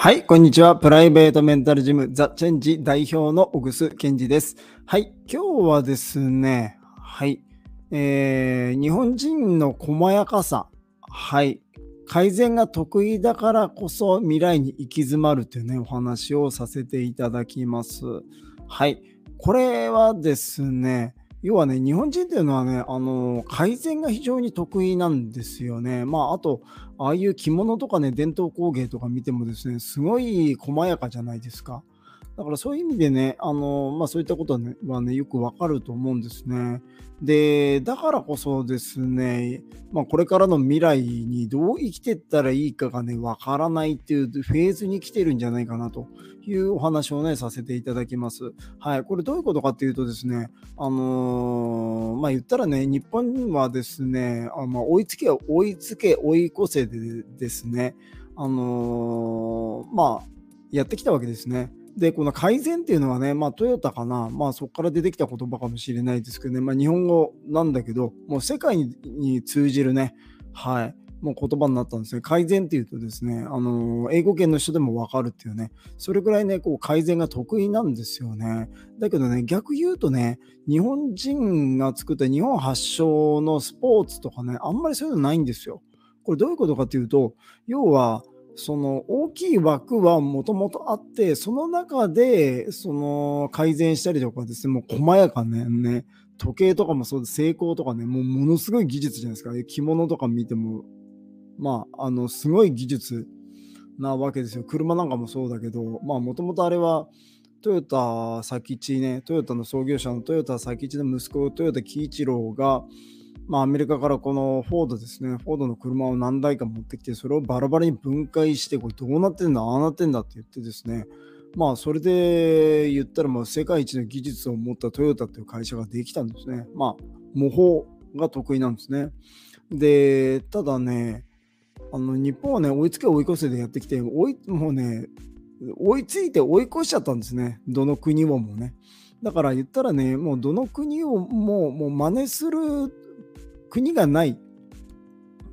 はい、こんにちは。プライベートメンタルジムザ・チェンジ代表の小楠健二です。はい、今日はですね、はい、えー、日本人の細やかさ、はい、改善が得意だからこそ未来に行き詰まるというね、お話をさせていただきます。はい、これはですね、要はね、日本人っていうのはね、あの改善が非常に得意なんですよね。まあ、あと、ああいう着物とかね、伝統工芸とか見てもですね、すごい細やかじゃないですか。だからそういう意味でね、あのまあ、そういったことはね、はねよくわかると思うんですね。で、だからこそですね、まあ、これからの未来にどう生きていったらいいかがね、わからないっていうフェーズに来てるんじゃないかなというお話をね、させていただきます。はい、これどういうことかっていうとですね、あのー、まあ言ったらね、日本はですね、あまあ、追いつけ、追いつけ、追い越せでですね、あのー、まあ、やってきたわけですね。で、この改善っていうのはね、まあトヨタかな、まあそこから出てきた言葉かもしれないですけどね、まあ日本語なんだけど、もう世界に通じるね、はい、もう言葉になったんですね。改善っていうとですね、あの英語圏の人でもわかるっていうね、それぐらいね、こう改善が得意なんですよね。だけどね、逆言うとね、日本人が作った日本発祥のスポーツとかね、あんまりそういうのないんですよ。これどういうことかっていうと、要は、その大きい枠はもともとあって、その中でその改善したりとかですね、もう細やかね、ね時計とかもそうです、成功とかね、もうものすごい技術じゃないですか。着物とか見ても、まあ、あの、すごい技術なわけですよ。車なんかもそうだけど、まあ、もともとあれは、トヨタ佐吉ね、トヨタの創業者のトヨタ佐吉の息子、トヨタ喜一郎が、まあ、アメリカからこのフォードですね、フォードの車を何台か持ってきて、それをバラバラに分解して、これどうなってんだ、ああなってんだって言ってですね、まあ、それで言ったら、まあ、世界一の技術を持ったトヨタという会社ができたんですね。まあ、模倣が得意なんですね。で、ただね、あの日本はね、追いつけ追い越せでやってきて、追いもうね、追いついて追い越しちゃったんですね。どの国をもね。だから言ったらね、もうどの国をももう真似する国がない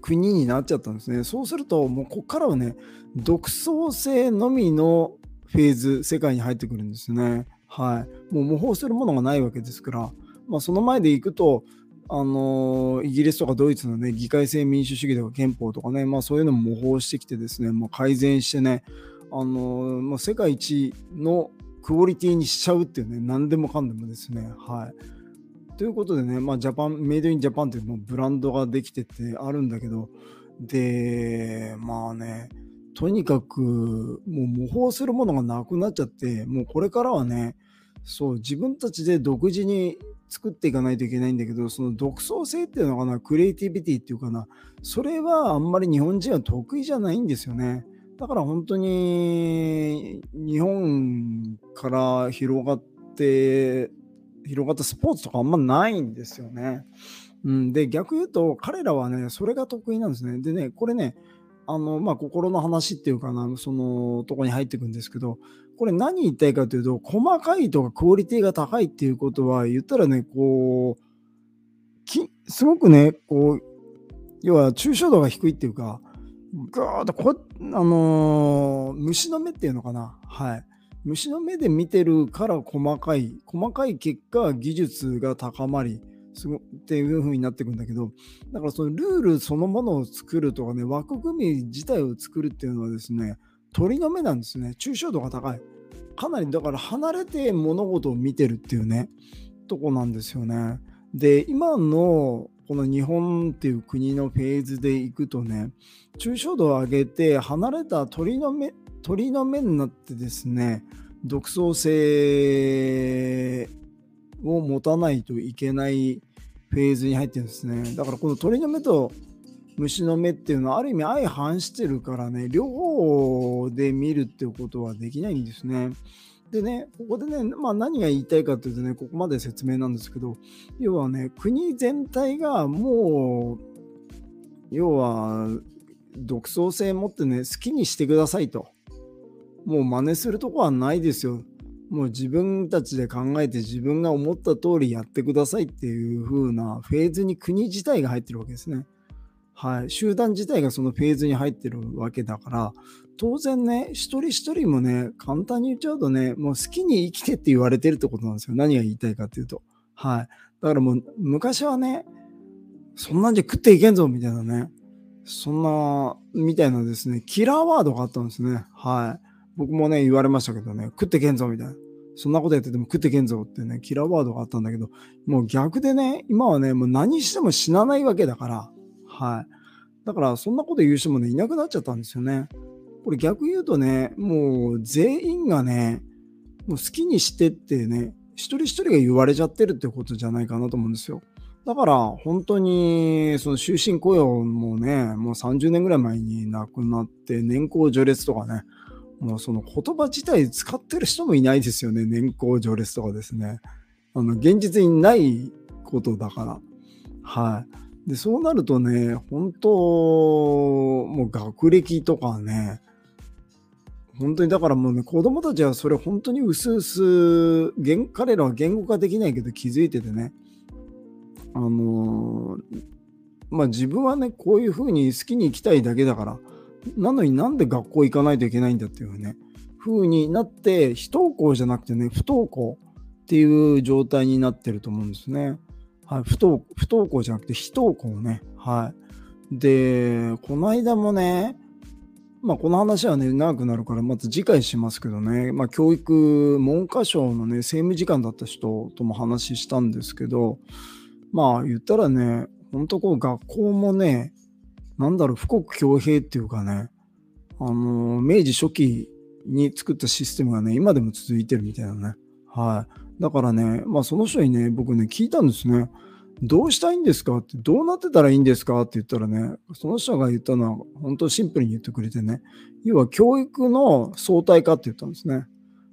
国になっちゃったんですね。そうすると、もうここからはね、独創性のみのフェーズ、世界に入ってくるんですね。はい。もう模倣するものがないわけですから、まあ、その前でいくと、あの、イギリスとかドイツのね、議会制民主主義とか憲法とかね、まあそういうのも模倣してきてですね、もう改善してね、あの、まあ、世界一のクオリティにしちゃうっていうね、何でもかんでもですね、はい。ということでね、まあ、ジャパン、メイドインジャパンっていうもうブランドができててあるんだけど、で、まあね、とにかくもう模倣するものがなくなっちゃって、もうこれからはね、そう、自分たちで独自に作っていかないといけないんだけど、その独創性っていうのかな、クリエイティビティっていうかな、それはあんまり日本人は得意じゃないんですよね。だから本当に日本から広がって広がったスポーツとかあんまないんですよね。うん、で、逆言うと、彼らはね、それが得意なんですね。でね、これね、あの、まあ、心の話っていうかな、そのとこに入っていくんですけど、これ何言いたいかというと、細かいとかクオリティが高いっていうことは、言ったらね、こう、きすごくね、こう、要は抽象度が低いっていうか、ガーッとこあのー、虫の目っていうのかな。はい。虫の目で見てるから細かい細かい結果技術が高まりすごっていう風になってくんだけどだからそのルールそのものを作るとかね枠組み自体を作るっていうのはですね鳥の目なんですね。抽象度が高い。かなりだから離れて物事を見てるっていうねとこなんですよね。で今のこの日本っていう国のフェーズでいくとね抽象度を上げて離れた鳥の目鳥の目になってですね独創性を持たないといけないフェーズに入ってるんですねだからこの鳥の目と虫の目っていうのはある意味相反してるからね両方で見るっていうことはできないんですね。でね、ここでね、まあ、何が言いたいかというとね、ここまで説明なんですけど、要はね、国全体がもう、要は、独創性持ってね、好きにしてくださいと。もう真似するとこはないですよ。もう自分たちで考えて自分が思った通りやってくださいっていう風なフェーズに国自体が入ってるわけですね。はい、集団自体がそのフェーズに入ってるわけだから、当然ね、一人一人もね、簡単に言っちゃうとね、もう好きに生きてって言われてるってことなんですよ。何が言いたいかっていうと。はい。だからもう、昔はね、そんなんじゃ食っていけんぞみたいなね、そんな、みたいなですね、キラーワードがあったんですね。はい。僕もね、言われましたけどね、食ってけんぞみたいな。そんなことやってても食ってけんぞってね、キラーワードがあったんだけど、もう逆でね、今はね、もう何しても死なないわけだから、はい。だから、そんなこと言う人もね、いなくなっちゃったんですよね。これ逆言うとね、もう全員がね、もう好きにしてってね、一人一人が言われちゃってるってことじゃないかなと思うんですよ。だから本当にその終身雇用もね、もう30年ぐらい前に亡くなって年功序列とかね、もうその言葉自体使ってる人もいないですよね。年功序列とかですね。あの、現実にないことだから。はい。で、そうなるとね、本当、もう学歴とかね、本当にだからもうね、子供たちはそれ本当に薄々、彼らは言語化できないけど気づいててね、あのー、まあ自分はね、こういうふうに好きに生きたいだけだから、なのになんで学校行かないといけないんだっていうね、風になって、非登校じゃなくてね、不登校っていう状態になってると思うんですね。はい、不登不登校じゃなくて非登校ね。はい。で、この間もね、まあこの話はね、長くなるからまた次回しますけどね、まあ教育、文科省のね、政務次官だった人とも話したんですけど、まあ言ったらね、本当こう学校もね、なんだろう、富国強兵っていうかね、あの、明治初期に作ったシステムがね、今でも続いてるみたいなね。はい。だからね、まあその人にね、僕ね、聞いたんですね。どうしたいんですか？って、どうなってたらいいんですか？って言ったらね、その人が言ったのは、本当シンプルに言ってくれてね、要は教育の相対化って言ったんですね。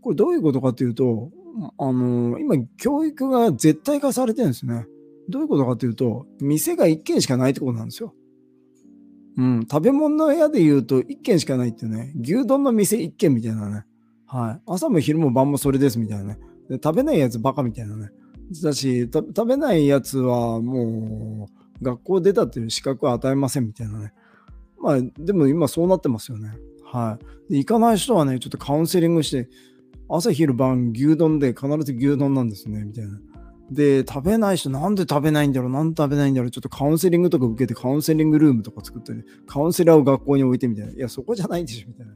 これどういうことかっていうと、あの、今、教育が絶対化されてるんですね。どういうことかっていうと、店が1軒しかないってことなんですよ。うん、食べ物の部屋で言うと1軒しかないっていうね、牛丼の店1軒みたいなね。はい。朝も昼も晩もそれですみたいなね。で食べないやつバカみたいなね。だし、食べないやつはもう学校出たっていう資格は与えませんみたいなね。まあ、でも今そうなってますよね。はい。で行かない人はね、ちょっとカウンセリングして、朝昼晩牛丼で必ず牛丼なんですね、みたいな。で、食べない人、なんで食べないんだろう、なんで食べないんだろう、ちょっとカウンセリングとか受けて、カウンセリングルームとか作ったり、カウンセラーを学校に置いてみたいな。いや、そこじゃないでしょ、みたいな。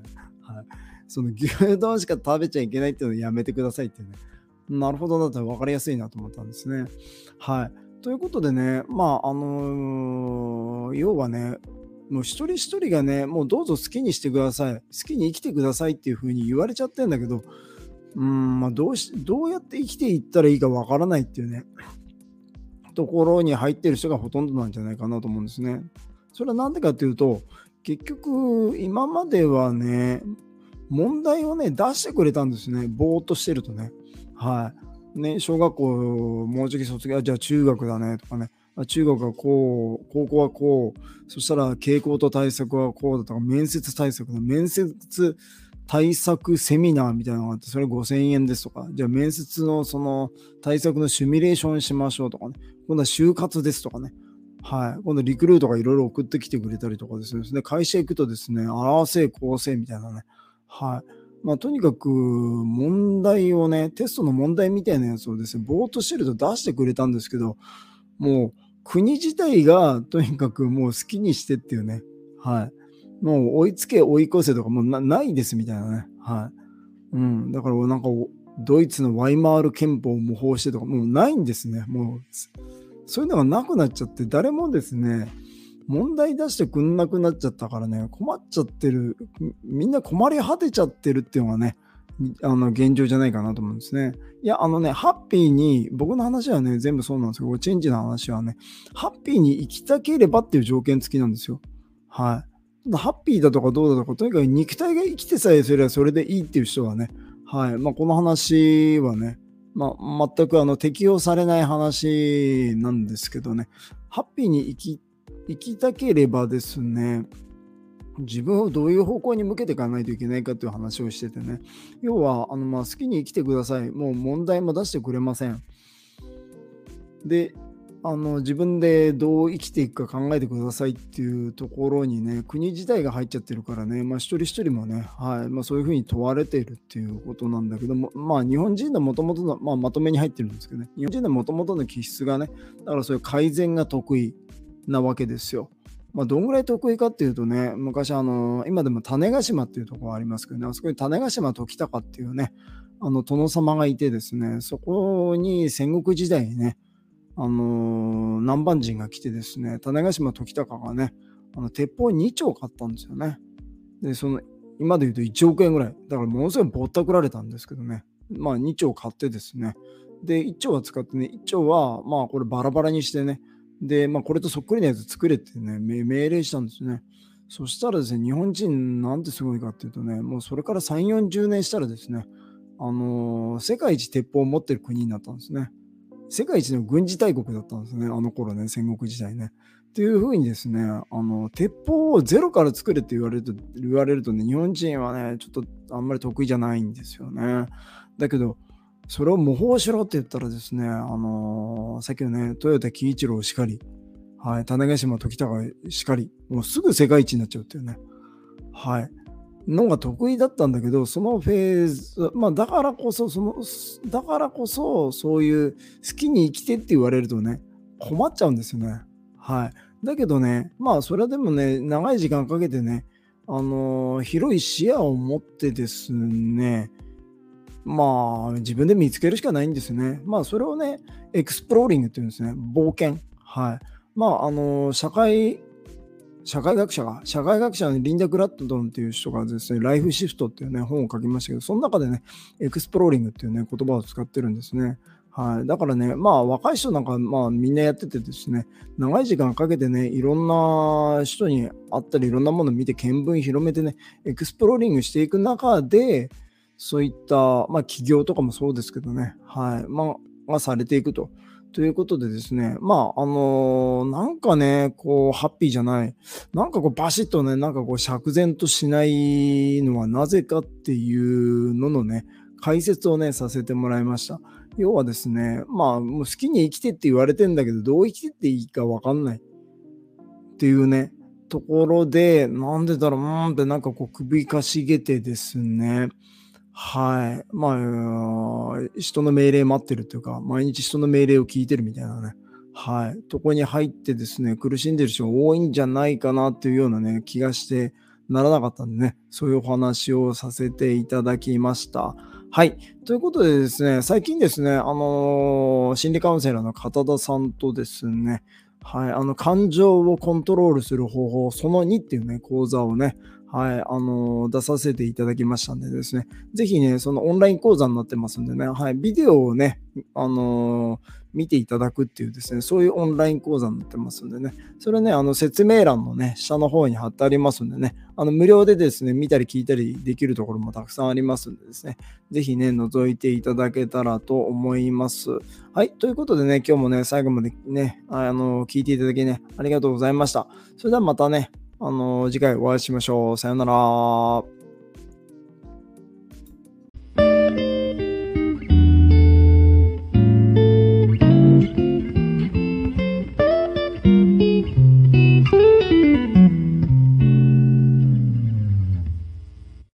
はい。その牛丼しか食べちゃいけないっていうのをやめてくださいってね。なるほどだったら分かりやすいなと思ったんですね。はい。ということでね、まあ、あのー、要はね、もう一人一人がね、もうどうぞ好きにしてください。好きに生きてくださいっていう風に言われちゃってんだけど、うん、まあ、どうし、どうやって生きていったらいいかわからないっていうね、ところに入ってる人がほとんどなんじゃないかなと思うんですね。それは何でかっていうと、結局、今まではね、問題をね、出してくれたんですね。ぼーっとしてるとね。はい。ね、小学校、もうじき卒業、じゃあ中学だねとかね。中学はこう、高校はこう、そしたら傾向と対策はこうだとか、面接対策の面接対策セミナーみたいなのがあって、それ5000円ですとか、じゃあ面接のその対策のシミュレーションしましょうとかね、今度は就活ですとかね、はい、今度リクルートがいろいろ送ってきてくれたりとかですね、会社行くとですね、表せ、構成みたいなね、はい。まあ、とにかく問題をね、テストの問題みたいなやつをですね、ぼーっとしてると出してくれたんですけど、もう国自体がとにかくもう好きにしてっていうね、はい。もう追いつけ追い越せとかもうないですみたいなね。はい。うん。だからなんかドイツのワイマール憲法を模倣してとかもうないんですね。もうそういうのがなくなっちゃって誰もですね、問題出してくんなくなっちゃったからね、困っちゃってる、みんな困り果てちゃってるっていうのがね、あの現状じゃないかなと思うんですね。いや、あのね、ハッピーに、僕の話はね、全部そうなんですけど、チェンジの話はね、ハッピーに生きたければっていう条件付きなんですよ。はい。ハッピーだとかどうだとか、とにかく肉体が生きてさえすればそれでいいっていう人はね、はいまあ、この話はね、まあ、全くあの適用されない話なんですけどね、ハッピーに生き生きたければですね、自分をどういう方向に向けていかないといけないかという話をしててね、要はあのまあ好きに生きてください、もう問題も出してくれません。で、あの自分でどう生きていくか考えてくださいっていうところにね、国自体が入っちゃってるからね、まあ、一人一人もね、はいまあ、そういうふうに問われているっていうことなんだけども、まあ、日本人のもともとの、まあ、まとめに入ってるんですけどね、日本人のもともとの気質がね、だからそういう改善が得意なわけですよ。まあ、どんぐらい得意かっていうとね、昔、あの、今でも種子島っていうところありますけどね、あそこに種子島時高っていうね、あの殿様がいてですね、そこに戦国時代にね、あの、南蛮人が来てですね、種子島時高がね、あの鉄砲2丁買ったんですよね。で、その、今で言うと1億円ぐらい。だからものすごいぼったくられたんですけどね。まあ2丁買ってですね。で、1丁は使ってね、1丁はまあこれバラバラにしてね。で、まあこれとそっくりなやつ作れってね、命令したんですね。そしたらですね、日本人なんてすごいかっていうとね、もうそれから3、40年したらですね、あのー、世界一鉄砲を持ってる国になったんですね。世界一の軍事大国だったんですね、あの頃ね、戦国時代ね。っていうふうにですね、あの、鉄砲をゼロから作れって言われると、言われるとね、日本人はね、ちょっとあんまり得意じゃないんですよね。だけど、それを模倣しろって言ったらですね、あのー、さっきのね、豊田喜一郎しかり、はい、種子島時高しかり、もうすぐ世界一になっちゃうっていうね。はい。のが得意だったんだけど、そのフェーズ、まあだからこそ、その、だからこそ、そういう好きに生きてって言われるとね、困っちゃうんですよね。はい。だけどね、まあそれでもね、長い時間かけてね、あのー、広い視野を持ってですね、まあ自分で見つけるしかないんですね。まあそれをね、 exploring っていうんですね。冒険。はい。まああの、社会社会学者が、社会学者のリンダ・グラッドンっていう人がですね、ライフシフトっていうね、本を書きましたけど、その中でね、 exploring っていうね、言葉を使ってるんですね。はい。だからね、まあ若い人なんか、まあみんなやっててですね、長い時間かけてね、いろんな人に会ったり、いろんなものを見て見聞広めてね、エクスプローリングしていく中で、そういった、まあ企業とかもそうですけどね、はい。まあ、がされていくと。ということでですね、まあ、あのー、なんかね、こう、ハッピーじゃない、なんかこう、バシッとね、なんかこう、釈然としないのはなぜかっていうののね、解説をね、させてもらいました。要はですね、まあ、もう好きに生きてって言われてんだけど、どう生きてっていいかわかんないっていうね、ところで、なんでだろう、うーんってなんかこう、首かしげてですね、はい。まあ、人の命令待ってるというか、毎日人の命令を聞いてるみたいなね。はい。とこに入ってですね、苦しんでる人多いんじゃないかなっていうようなね、気がしてならなかったんでね、そういうお話をさせていただきました。はい。ということでですね、最近ですね、あのー、心理カウンセラーの片田さんとですね、はい、あの、感情をコントロールする方法、その2っていうね、講座をね、はい、あの、出させていただきましたんでですね、ぜひね、そのオンライン講座になってますんでね、はい、ビデオをね、あの、見ていただくっていうですね、そういうオンライン講座になってますんでね、それね、あの説明欄のね、下の方に貼ってありますんでね、あの無料でですね、見たり聞いたりできるところもたくさんありますんでですね、ぜひね、覗いていただけたらと思います。はい、ということでね、今日もね、最後までね、あの聞いていただきね、ありがとうございました。それではまたね、あの、次回お会いしましょう。さよなら。